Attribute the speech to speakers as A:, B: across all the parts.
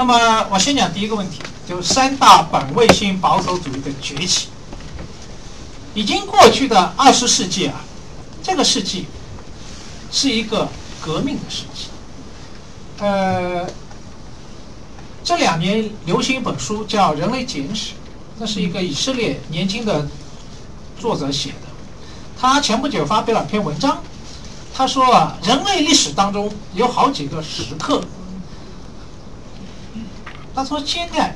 A: 那么我先讲第一个问题，就三大本位性保守主义的崛起。已经过去的二十世纪啊，这个世纪是一个革命的世纪。呃，这两年流行一本书叫《人类简史》，那是一个以色列年轻的作者写的。他前不久发表了篇文章，他说啊，人类历史当中有好几个时刻。他说现在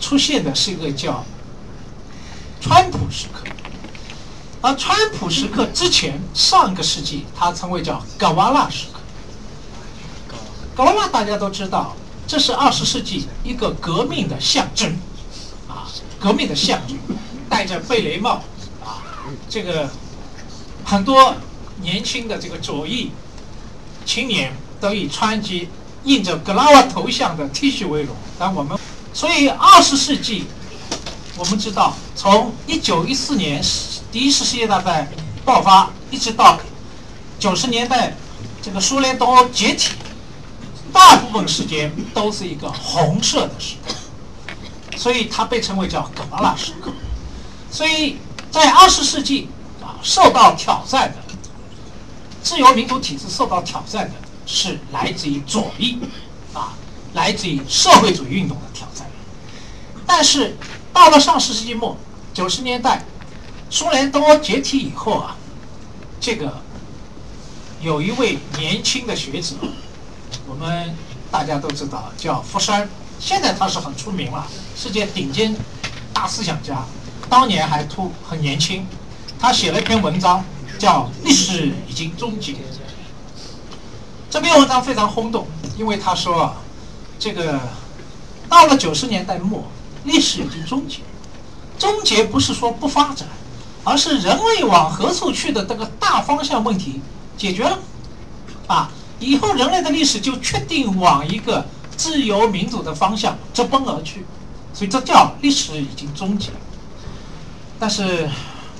A: 出现的是一个叫川普时刻，而川普时刻之前上个世纪，它称为叫格瓦拉时刻。格瓦拉大家都知道，这是二十世纪一个革命的象征，啊，革命的象征，戴着贝雷帽，啊，这个很多年轻的这个左翼青年都以穿着印着格拉瓦头像的 T 恤为荣。但我们，所以二十世纪，我们知道，从一九一四年第一次世界大战爆发，一直到九十年代这个苏联东欧解体，大部分时间都是一个红色的时刻，所以它被称为叫“格拉拉时刻”。所以在二十世纪啊，受到挑战的自由民主体制受到挑战的是来自于左翼啊。来自于社会主义运动的挑战，但是到了上世纪末九十年代，苏联东欧解体以后啊，这个有一位年轻的学者，我们大家都知道叫福山，现在他是很出名了，世界顶尖大思想家，当年还突很年轻，他写了一篇文章叫《历史已经终结》，这篇文章非常轰动，因为他说啊。这个到了九十年代末，历史已经终结。终结不是说不发展，而是人类往何处去的这个大方向问题解决了。啊，以后人类的历史就确定往一个自由民主的方向直奔而去。所以这叫历史已经终结。但是。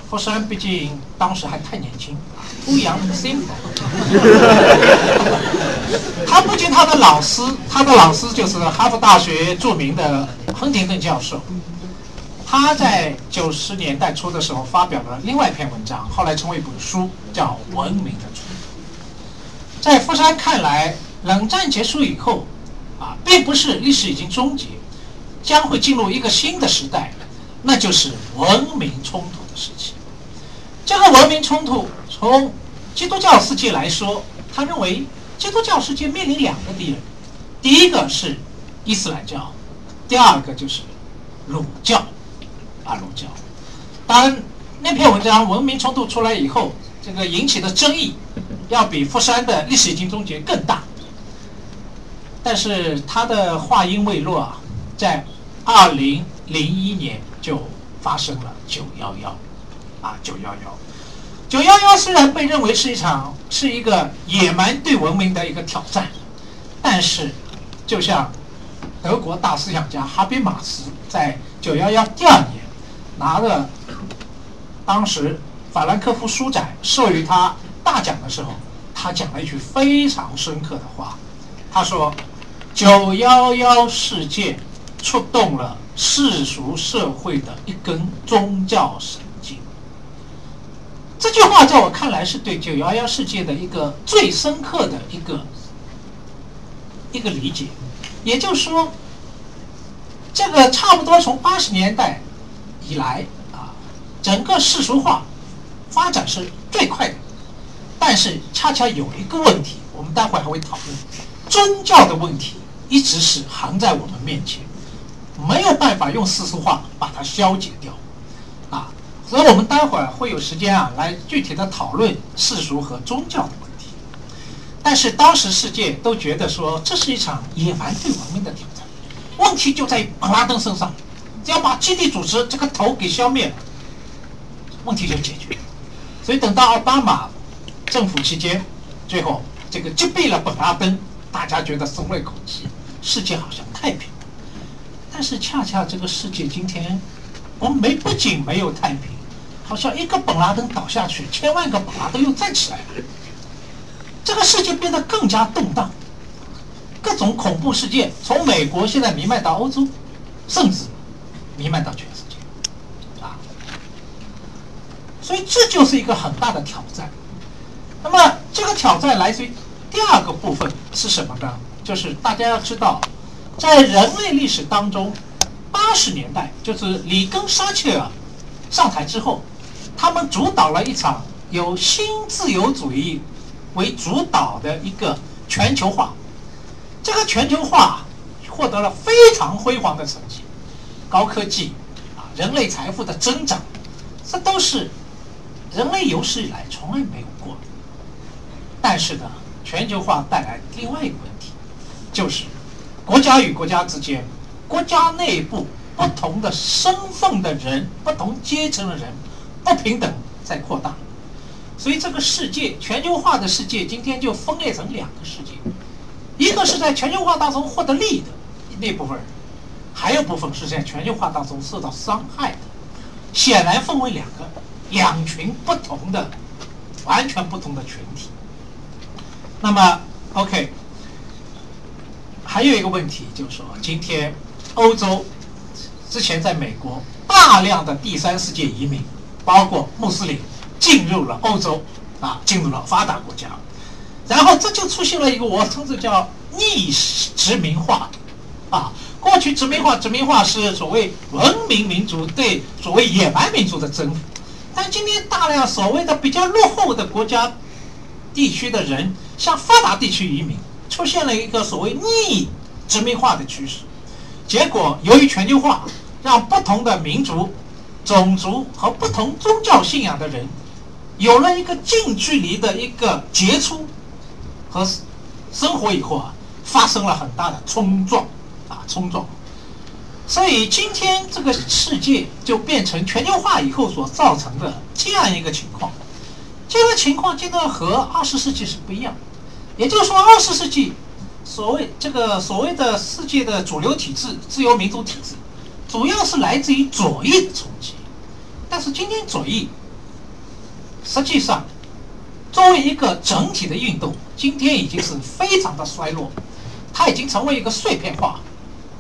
A: 福山毕竟当时还太年轻，too young simple。他不仅他的老师，他的老师就是哈佛大学著名的亨廷顿教授。他在九十年代初的时候发表了另外一篇文章，后来成为一本书，叫《文明的冲突》。在福山看来，冷战结束以后，啊，并不是历史已经终结，将会进入一个新的时代，那就是文明冲突时期。这个文明冲突，从基督教世界来说，他认为基督教世界面临两个敌人，第一个是伊斯兰教，第二个就是儒教，啊儒教。当那篇文章《文明冲突》出来以后，这个引起的争议，要比福山的历史已经终结更大。但是他的话音未落啊，在二零零一年就发生了九幺幺。啊，九幺幺，九幺幺虽然被认为是一场是一个野蛮对文明的一个挑战，但是就像德国大思想家哈贝马斯在九幺幺第二年拿了当时法兰克福书展授予他大奖的时候，他讲了一句非常深刻的话，他说：“九幺幺事件触动了世俗社会的一根宗教绳。”这句话在我看来是对九幺幺事件的一个最深刻的一个一个理解，也就是说，这个差不多从八十年代以来啊，整个世俗化发展是最快的，但是恰恰有一个问题，我们待会还会讨论，宗教的问题一直是横在我们面前，没有办法用世俗化把它消解掉。所以我们待会儿会有时间啊，来具体的讨论世俗和宗教的问题。但是当时世界都觉得说，这是一场野蛮对文明的挑战。问题就在于本拉登身上，只要把基地组织这个头给消灭了，问题就解决。所以等到奥巴马政府期间，最后这个击毙了本拉登，大家觉得松了一口气，世界好像太平。但是恰恰这个世界今天，我们没不仅没有太平。好像一个本拉登倒下去，千万个本拉登又站起来了。这个世界变得更加动荡。各种恐怖事件从美国现在弥漫到欧洲，甚至弥漫到全世界，啊，所以这就是一个很大的挑战。那么这个挑战来自于第二个部分是什么呢？就是大家要知道，在人类历史当中，八十年代就是里根、沙切尔上台之后，他们主导了一场由新自由主义为主导的一个全球化。这个全球化获得了非常辉煌的成绩，高科技啊，人类财富的增长，这都是人类有史以来从来没有过。但是呢，全球化带来另外一个问题，就是国家与国家之间、国家内部不同的身份的人、不同阶层的人不平等在扩大。所以这个世界全球化的世界今天就分裂成两个世界，一个是在全球化当中获得利益的那部分人，还有部分是在全球化当中受到伤害的。显然分为两个两群不同的、完全不同的群体。那么，OK，还有一个问题就是说，今天欧洲之前在美国大量的第三世界移民，包括穆斯林进入了欧洲啊，进入了发达国家，然后这就出现了一个我称之叫逆殖民化啊。过去殖民化，殖民化是所谓文明民族对所谓野蛮民族的征服，但今天大量所谓的比较落后的国家地区的人。向发达地区移民，出现了一个所谓逆殖民化的趋势。结果，由于全球化，让不同的民族、种族和不同宗教信仰的人，有了一个近距离的一个接触和生活以后啊，发生了很大的冲撞啊，冲撞。所以，今天这个世界就变成全球化以后所造成的这样一个情况。这个情况真的和二十世纪是不一样，也就是说，二十世纪所谓这个所谓的世界的主流体制、自由民主体制，主要是来自于左翼的冲击。但是今天左翼实际上作为一个整体的运动，今天已经是非常的衰落，它已经成为一个碎片化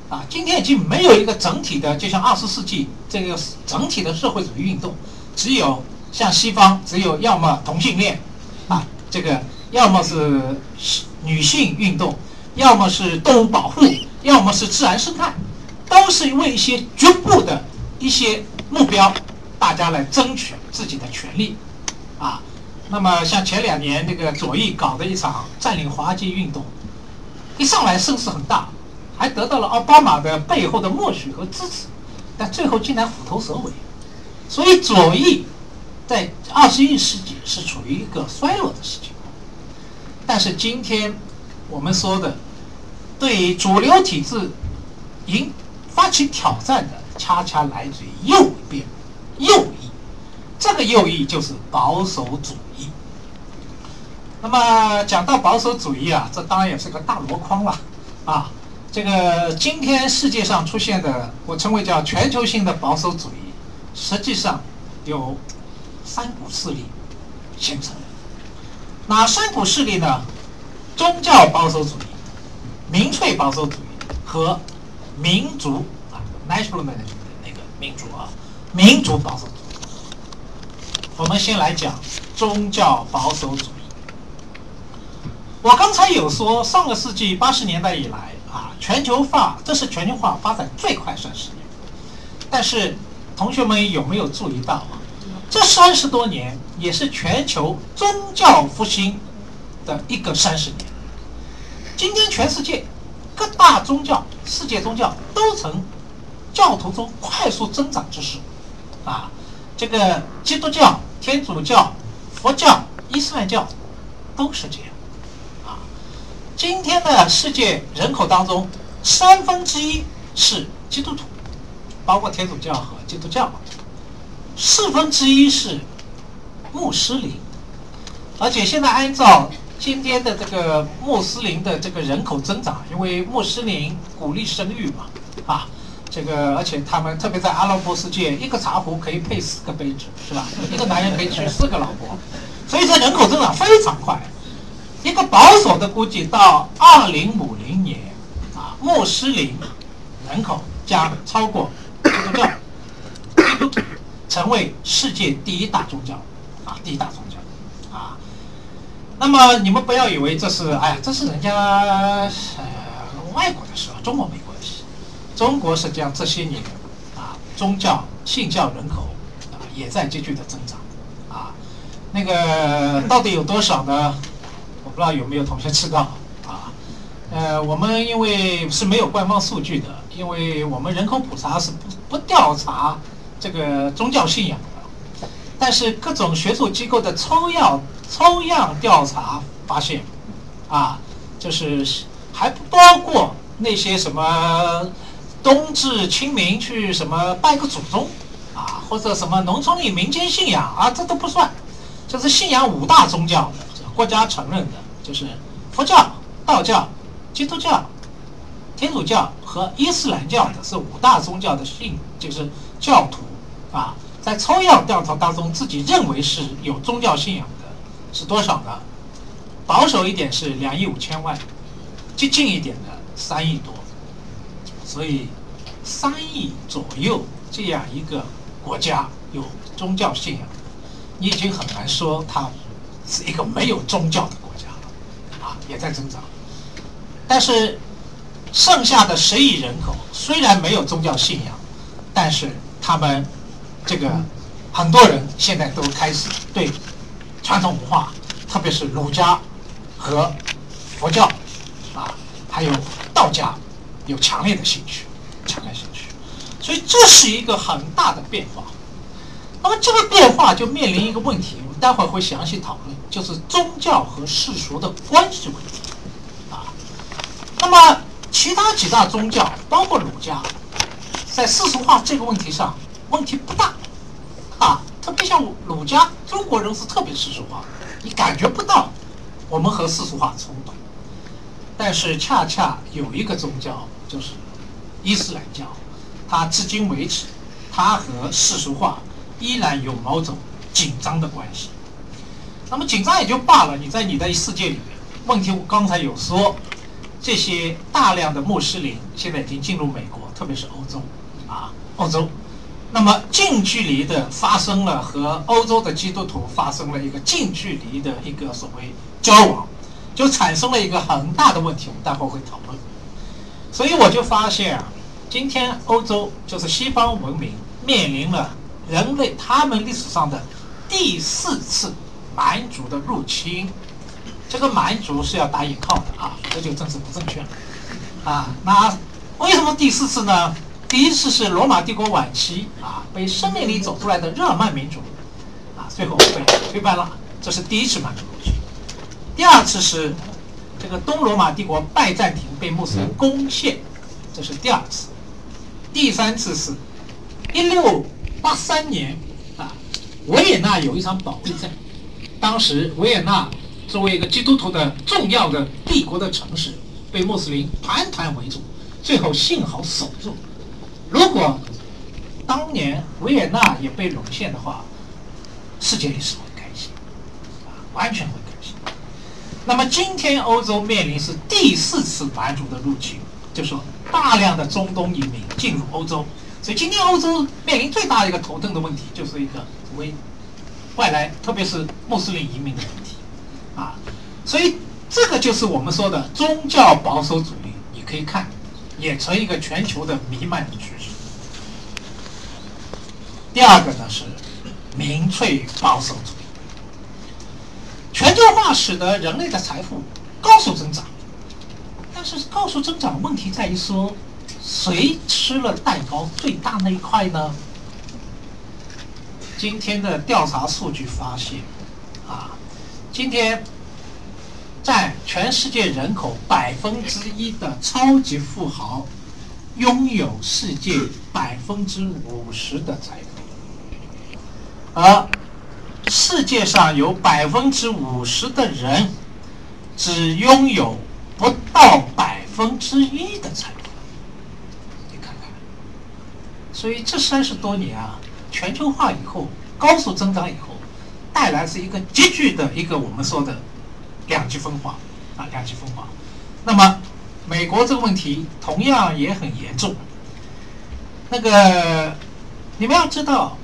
A: 啊，今天已经没有一个整体的，就像二十世纪这个整体的社会主义运动，只有。像西方只有要么同性恋，啊，这个要么是女性运动，要么是动物保护，要么是自然生态，都是为一些局部的一些目标，大家来争取自己的权利，啊，那么像前两年那个左翼搞的一场占领华尔街运动，一上来声势很大，还得到了奥巴马的背后的默许和支持，但最后竟然虎头蛇尾，所以左翼。在二十一世纪是处于一个衰落的时期，但是今天我们说的对主流体制赢发起挑战的，恰恰来自于右边右翼，这个右翼就是保守主义。那么讲到保守主义啊，这当然也是个大箩筐了啊。这个今天世界上出现的，我称为叫全球性的保守主义，实际上有。三股势力形成的，哪三股势力呢？宗教保守主义、民粹保守主义和民族 （national） Management 那个民族啊，民族保守主义。我们先来讲宗教保守主义。我刚才有说，上个世纪八十年代以来啊，全球化这是全球化发展最快三十年。但是，同学们有没有注意到啊？这三十多年也是全球宗教复兴的一个三十年。今天全世界各大宗教、世界宗教都曾教徒中快速增长之势，啊，这个基督教、天主教、佛教、伊斯兰教都是这样，啊，今天的世界人口当中三分之一是基督徒，包括天主教和基督教。四分之一是穆斯林，而且现在按照今天的这个穆斯林的这个人口增长，因为穆斯林鼓励生育嘛，啊，这个而且他们特别在阿拉伯世界，一个茶壶可以配四个杯子，是吧？一个男人可以娶四个老婆，所以这人口增长非常快。一个保守的估计，到二零五零年，啊穆斯林人口将超过基督教，成为世界第一大宗教啊，第一大宗教啊。那么你们不要以为这是哎呀，这是人家呃外国的事啊，中国没关。中国实际上这些年啊，宗教信教人口啊也在急剧的增长啊。那个到底有多少呢？我不知道有没有同学知道啊？呃，我们因为是没有官方数据的，因为我们人口普查是不不调查这个宗教信仰的。但是各种学术机构的抽样抽样调查发现，啊，就是还不包括那些什么冬至清明去什么拜个祖宗啊，或者什么农村里民间信仰啊，这都不算，就是信仰五大宗教的。国家承认的就是佛教、道教、基督教、天主教和伊斯兰教的是五大宗教的信，就是教徒啊，在抽样调查当中，自己认为是有宗教信仰的是多少呢？保守一点是两亿五千万，接近一点的三亿多，所以三亿左右这样一个国家有宗教信仰，你已经很难说它。是一个没有宗教的国家了，啊，也在增长。但是剩下的十亿人口虽然没有宗教信仰，但是他们这个很多人现在都开始对传统文化，特别是儒家和佛教啊，还有道家有强烈的兴趣，强烈兴趣。所以这是一个很大的变化。那么这个变化就面临一个问题。我们待会儿会详细讨论，就是宗教和世俗的关系问题，啊，那么其他几大宗教，包括儒家，在世俗化这个问题上问题不大，啊，特别像儒家，中国人是特别世俗化，你感觉不到我们和世俗化冲突，但是恰恰有一个宗教就是伊斯兰教，它至今为止，它和世俗化依然有某种紧张的关系。那么紧张也就罢了，你在你的世界里面，问题我刚才有说，这些大量的穆斯林现在已经进入美国，特别是欧洲，啊，欧洲，那么近距离的发生了和欧洲的基督徒发生了一个近距离的一个所谓交往，就产生了一个很大的问题，我们待会儿会讨论。所以我就发现啊，今天欧洲就是西方文明面临了人类他们历史上的第四次。蛮族的入侵，这个蛮族是要打引号的啊，这就政治不正确了啊。那为什么第四次呢？第一次是罗马帝国晚期啊，被森林里走出来的日耳曼民族啊，最后被推翻了，这是第一次蛮族入侵。第二次是这个东罗马帝国拜占庭被穆斯林攻陷，这是第二次。第三次是一六八三年啊，维也纳有一场保卫战。当时维也纳作为一个基督徒的重要的帝国的城市，被穆斯林团团围住，最后幸好守住。如果当年维也纳也被沦陷的话，世界历史会改写，啊，完全会。那么今天欧洲面临是第四次蛮族的入侵，就说大量的中东移民进入欧洲，所以今天欧洲面临最大的一个头疼的问题，就是一个为。外来，特别是穆斯林移民的问题，啊，所以这个就是我们说的宗教保守主义。你可以看，也成一个全球的弥漫的趋势。第二个呢是民粹保守主义义。全球化使得人类的财富高速增长，但是高速增长问题在于说，谁吃了蛋糕最大那一块呢？今天的调查数据发现，啊，今天占全世界人口百分之一的超级富豪，拥有世界百分之五十的财富，而世界上有百分之五十的人只拥有不到百分之一的财富，你看看，所以这三十多年啊。全球化以后，高速增长以后，带来是一个急剧的一个我们说的两极分化啊，两极分化。那么美国这个问题同样也很严重。那个你们要知道，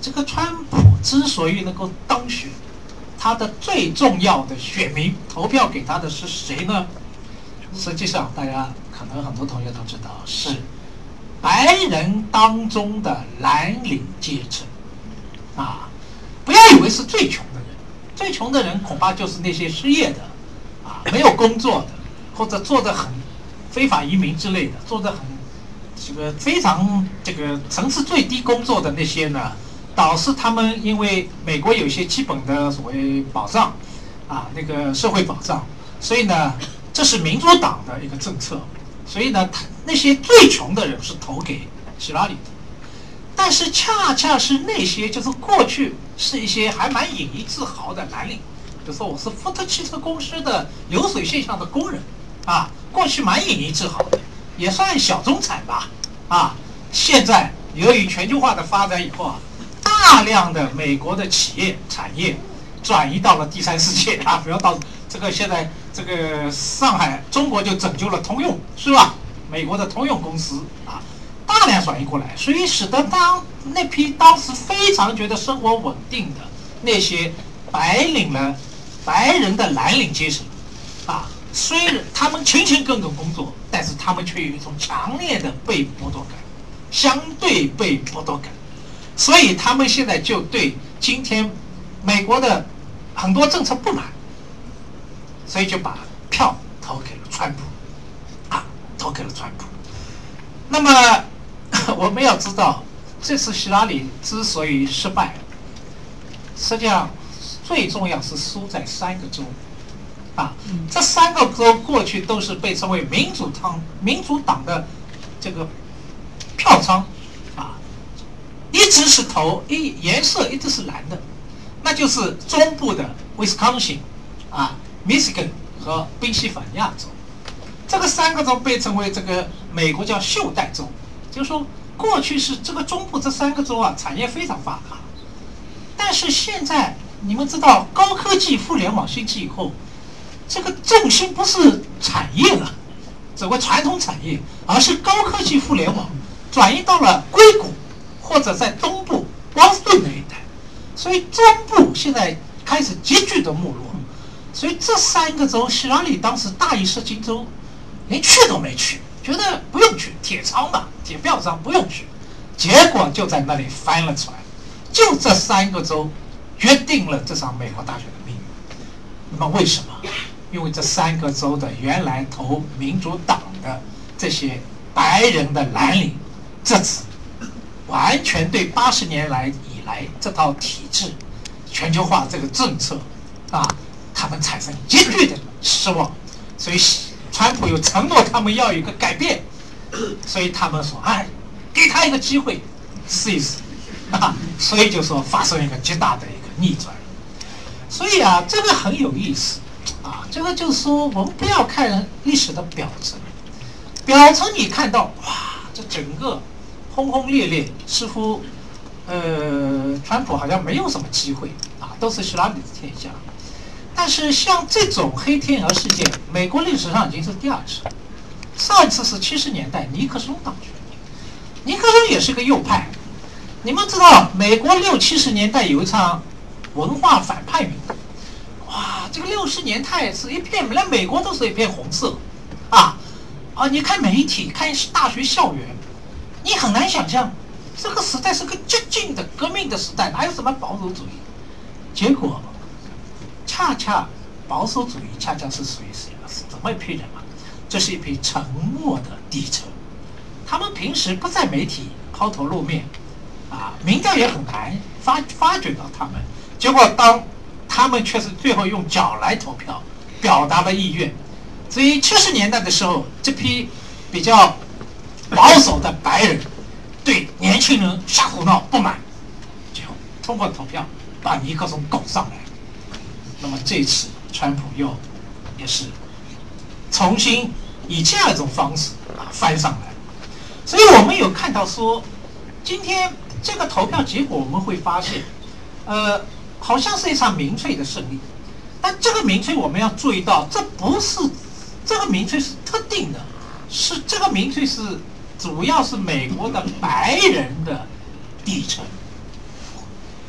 A: 这个川普之所以能够当选，他的最重要的选民投票给他的是谁呢？实际上，大家可能很多同学都知道，是白人当中的蓝领阶层啊。不要以为是最穷的人，最穷的人恐怕就是那些失业的啊，没有工作的，或者做的很非法移民之类的，做的很这个非常这个层次最低工作的那些呢，导致他们因为美国有一些基本的所谓保障啊，那个社会保障，所以呢。这是民主党的一个政策，所以呢，他那些最穷的人是投给希拉里的，但是恰恰是那些就是过去是一些还蛮引以自豪的蓝领，比如说我是福特汽车公司的流水线上的工人，啊，过去蛮引以自豪的，也算小中产吧，啊，现在由于全球化的发展以后啊，大量的美国的企业产业转移到了第三世界 啊，不要到这个现在。这个上海中国就拯救了通用，是吧？美国的通用公司啊，大量转移过来，所以使得当那批当时非常觉得生活稳定的那些白领的白人的蓝领阶层啊，虽然他们勤勤恳恳工作，但是他们却有一种强烈的被剥夺感，相对被剥夺感，所以他们现在就对今天美国的很多政策不满。所以就把票投给了川普，啊，投给了川普。那么 我们要知道，这次希拉里之所以失败，实际上最重要是输在三个州，啊，这三个州过去都是被称为民主党民主党的这个票仓，啊，一直是头一颜色一直是蓝的，那就是中部的威斯康星，啊。密西根和宾夕法尼亚州，这个三个州被称为这个美国叫袖带州，就是说过去是这个中部这三个州啊产业非常发达，但是现在你们知道高科技互联网兴起以后，这个重心不是产业了，这个传统产业，而是高科技互联网转移到了硅谷或者在东部波士顿那一带，所以中部现在开始急剧的没落。所以这三个州，希拉里当时大意失荆州，连去都没去，觉得不用去，铁仓嘛，铁票仓不用去，结果就在那里翻了出来。就这三个州，决定了这场美国大选的命运。那么为什么？因为这三个州的原来投民主党的这些白人的蓝领，这次完全对八十年来以来这套体制、全球化这个政策啊。他们产生极巨的失望，所以川普又承诺他们要有一个改变，所以他们说：“哎，给他一个机会试一试。”啊，所以就说发生一个极大的一个逆转。所以啊，这个很有意思啊，这个就是说，我们不要看历史的表层，表层你看到哇，这整个轰轰烈烈，似乎呃，川普好像没有什么机会啊，都是希拉里的天下。但是像这种黑天鹅事件，美国历史上已经是第二次。上一次是七十年代尼克松当选，尼克松也是个右派。你们知道，美国六七十年代有一场文化反叛运动，哇，这个六十年代是一片，连美国都是一片红色，啊啊！你看媒体，看大学校园，你很难想象，这个时代是个激进的革命的时代，哪有什么保守主义？结果。恰恰保守主义恰恰是属于谁呢？是怎么一批人啊？这是一批沉默的底层，他们平时不在媒体抛头露面，啊，民调也很难发发掘到他们。结果当他们却是最后用脚来投票，表达了意愿。所以七十年代的时候，这批比较保守的白人对年轻人瞎胡闹不满，最后通过投票把尼克松拱上来。那么这次川普又也是重新以这样一种方式啊翻上来，所以我们有看到说，今天这个投票结果我们会发现，呃，好像是一场民粹的胜利，但这个民粹我们要注意到，这不是这个民粹是特定的，是这个民粹是主要是美国的白人的底层，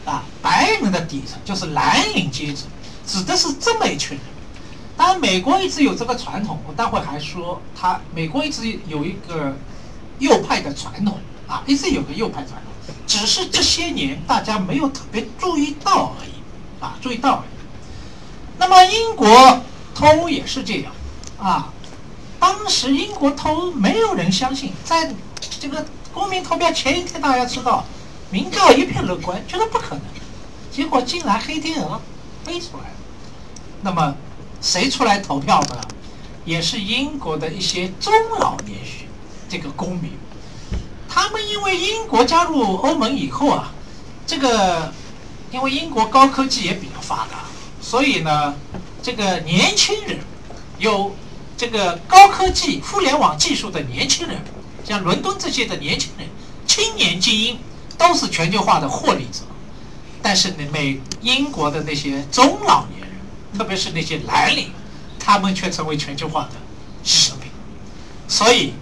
A: 啊，白人的底层就是蓝领阶层，指的是这么一群人。当然，美国一直有这个传统，我待会还说，他美国一直有一个右派的传统。啊，一直有个右派传统，只是这些年大家没有特别注意到而已。啊，注意到而已。那么英国脱欧也是这样啊，当时英国脱欧没有人相信，在这个公民投票前一天，大家知道民调一片乐观，觉得不可能，结果竟然黑天鹅飞出来了，那么。谁出来投票呢？也是英国的一些中老年学这个公民，他们因为英国加入欧盟以后啊，这个因为英国高科技也比较发达，所以呢，这个年轻人有这个高科技、互联网技术的年轻人，像伦敦这些的年轻人、青年精英，都是全球化的获利者。但是呢，美英国的那些中老年人。特别是那些蓝领，他们却成为全球化的牺牲品。所以，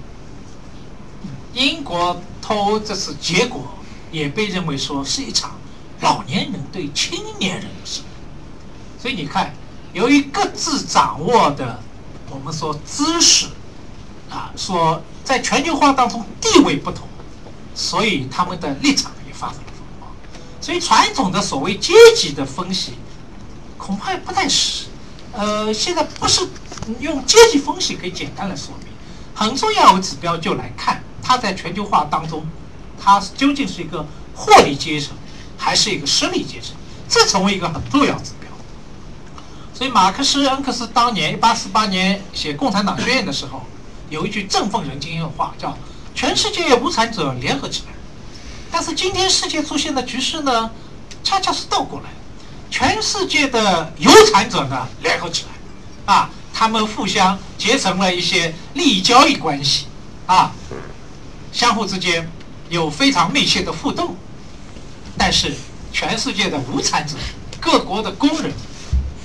A: 英国脱欧这次结果也被认为说是一场老年人对青年人的胜利。所以你看，由于各自掌握的我们说知识啊，说在全球化当中地位不同，所以他们的立场也发生了分化。所以传统的所谓阶级的分析。恐怕不太实，呃，现在不是用阶级分析可以简单的说明，很重要的指标就来看它在全球化当中，它究竟是一个获利阶层，还是一个失利阶层，这成为一个很重要指标。所以马克思、恩格斯当年一八四八年写《共产党宣言》的时候，有一句振奋人心的话，叫“全世界无产者联合起来”。但是今天世界出现的局势呢，恰恰是倒过来。全世界的有产者呢联合起来，啊，他们互相结成了一些利益交易关系，啊，相互之间有非常密切的互动。但是全世界的无产者、各国的工人，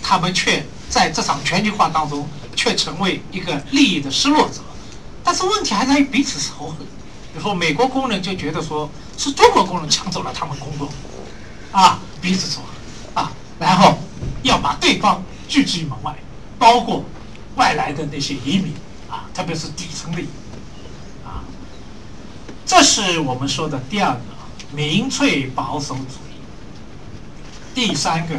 A: 他们却在这场全球化当中却成为一个利益的失落者。但是问题还在于彼此仇恨。比如说美国工人就觉得说是中国工人抢走了他们工作，啊，彼此仇恨。啊然后要把对方拒之于门外，包括外来的那些移民啊，特别是底层的移民啊，这是我们说的第二个民粹保守主义。第三个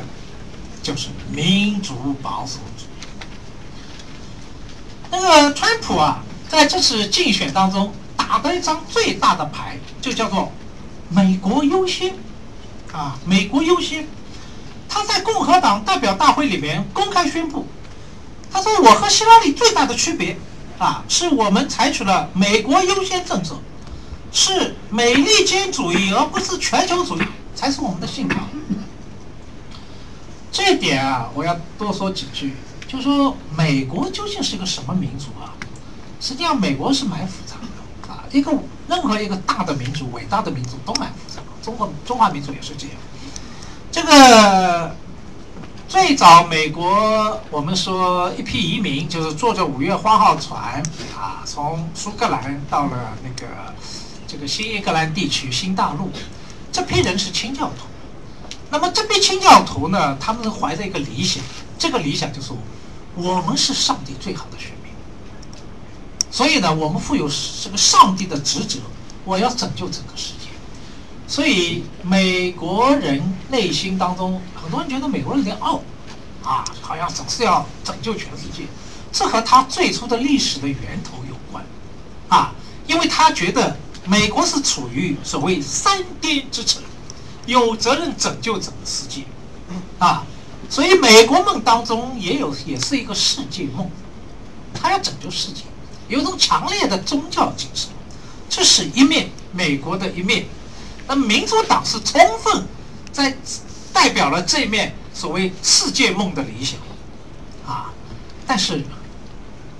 A: 就是民主保守主义。那个川普啊，在这次竞选当中打的一张最大的牌，就叫做“美国优先”啊，“美国优先”。他在共和党代表大会里面公开宣布，他说：“我和希拉里最大的区别，啊，是我们采取了美国优先政策，是美利坚主义而不是全球主义才是我们的信条。”这点啊，我要多说几句，就说美国究竟是一个什么民族啊？实际上，美国是蛮复杂的啊，一个任何一个大的民族、伟大的民族都蛮复杂的，中国中华民族也是这样。这个最早，美国我们说一批移民，就是坐着五月花号船啊，从苏格兰到了那个这个新英格兰地区新大陆。这批人是清教徒。那么这批清教徒呢，他们怀着一个理想，这个理想就是我们是上帝最好的选民。所以呢，我们负有这个上帝的职责，我要拯救整个世界。所以美国人内心当中，很多人觉得美国人有点傲，啊，好像总是要拯救全世界，这和他最初的历史的源头有关，啊，因为他觉得美国是处于所谓三巅之城，有责任拯救整个世界，啊，所以美国梦当中也有也是一个世界梦，他要拯救世界，有一种强烈的宗教精神，这是一面美国的一面。那民主党是充分在代表了这面所谓世界梦的理想，啊，但是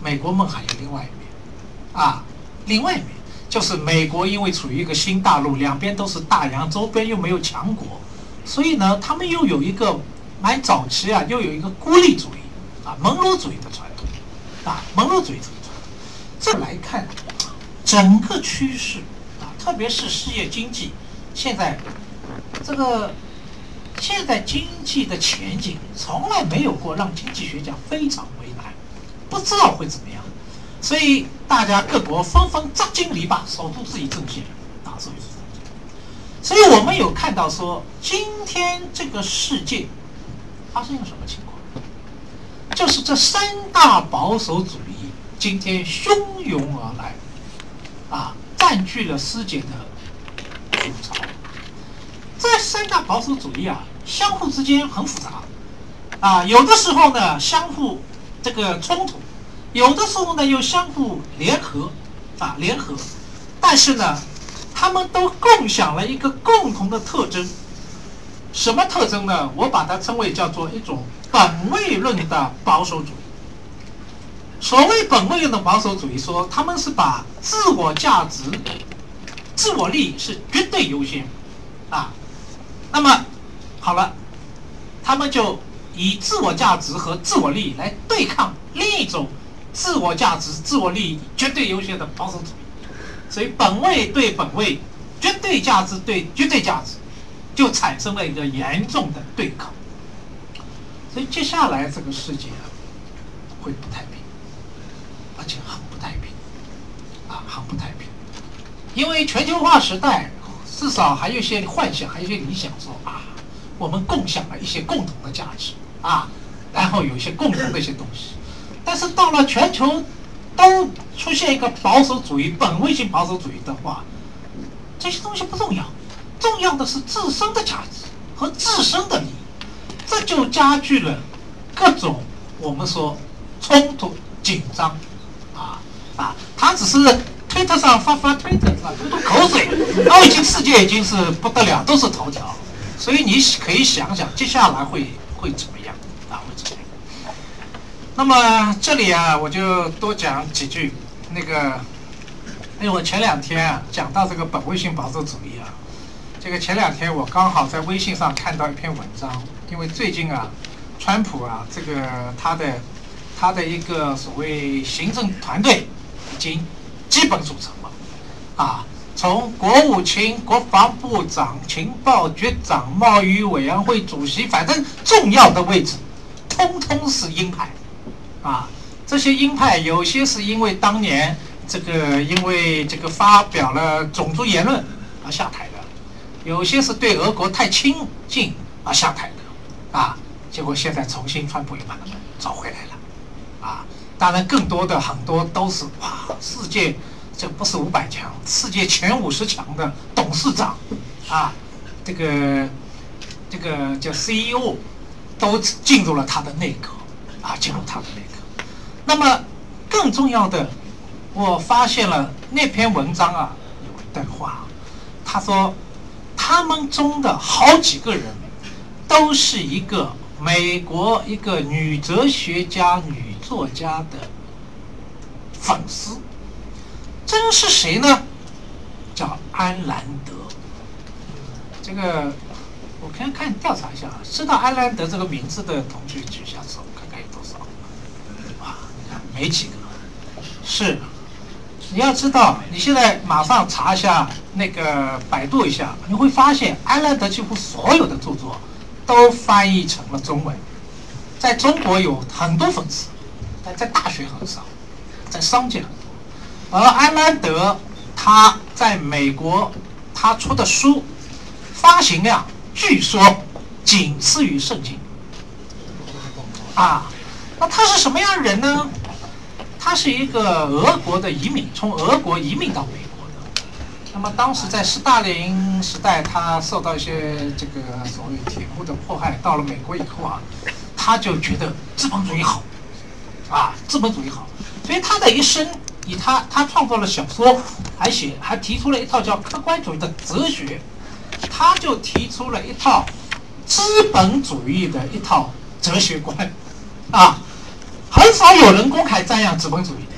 A: 美国梦还有另外一面，啊，另外一面就是美国因为处于一个新大陆，两边都是大洋，周边又没有强国，所以呢，他们又有一个蛮早期啊，又有一个孤立主义啊，门罗主义的传统，啊，门罗主义这个传统？这来看整个趋势啊，特别是世界经济现在这个现在经济的前景，从来没有过让经济学家非常为难，不知道会怎么样，所以大家各国纷纷扎金篱笆，守住自己阵线啊，所以是这样。所以我们有看到说，今天这个世界发生一个什么情况？就是这三大保守主义今天汹涌而来，啊，占据了世界的主潮。这三大保守主义啊，相互之间很复杂，啊，有的时候呢相互这个冲突，有的时候呢又相互联合，啊，联合，但是呢，他们都共享了一个共同的特征，什么特征呢？我把它称为叫做一种本位论的保守主义。所谓本位论的保守主义，说他们是把自我价值、自我利益是绝对优先，啊，那么好了，他们就以自我价值和自我利益来对抗另一种自我价值、自我利益绝对优先的保守主义，所以本位对本位、绝对价值对绝对价值，就产生了一个严重的对抗。所以接下来这个世界啊，会不太平，而且很不太平，啊，很不太平，因为全球化时代。至少还有一些幻想，还有一些理想，说啊，我们共享了一些共同的价值啊，然后有一些共同的一些东西。但是到了全球都出现一个保守主义、本位性保守主义的话，这些东西不重要，重要的是自身的价值和自身的利益，这就加剧了各种我们说冲突、紧张啊啊，他只是。推特上发发推特是吧？吐吐口水，都已经世界已经是不得了，都是头条。所以你可以想想接下来会？会怎么样？那么这里啊，我就多讲几句。那个，因为我前两天啊讲到这个本位性保守主义啊，这个前两天我刚好在微信上看到一篇文章，因为最近啊，川普啊这个他的他的一个所谓行政团队已经。基本组成了，啊，从国务卿、国防部长、情报局长、贸易委员会主席，反正重要的位置，通通是鹰派，啊，这些鹰派有些是因为当年这个因为这个发表了种族言论而下台的，有些是对俄国太亲近而下台的，啊，结果现在重新川普又把他们找回来了，啊。当然，更多的很多都是哇，世界这不是五百强，世界前五十强的董事长，啊，这个这个叫 CEO，都进入了他的内阁，啊，进入他的内阁。那么更重要的，我发现了那篇文章啊，有一段话，他说他们中的好几个人，都是一个美国一个女哲学家女。作家的粉丝，这人是谁呢？叫安兰德。这个我看看调查一下啊，知道安兰德这个名字的同学举下手，没几个。是，你要知道，你现在马上查一下那个百度一下，你会发现安兰德几乎所有的著作都翻译成了中文，在中国有很多粉丝。但在大学很少，在商界很多，而安兰德他在美国他出的书发行量据说仅次于圣经。啊，那他是什么样的人呢？他是一个俄国的移民，从俄国移民到美国的。那么当时在斯大林时代，他受到一些这个所谓铁幕的迫害，到了美国以后啊，他就觉得资本主义好。啊，资本主义好，所以他的一生，以他他创作了小说，还写还提出了一套叫客观主义的哲学，他就提出了一套资本主义的一套哲学观，啊，很少有人公开赞扬资本主义的。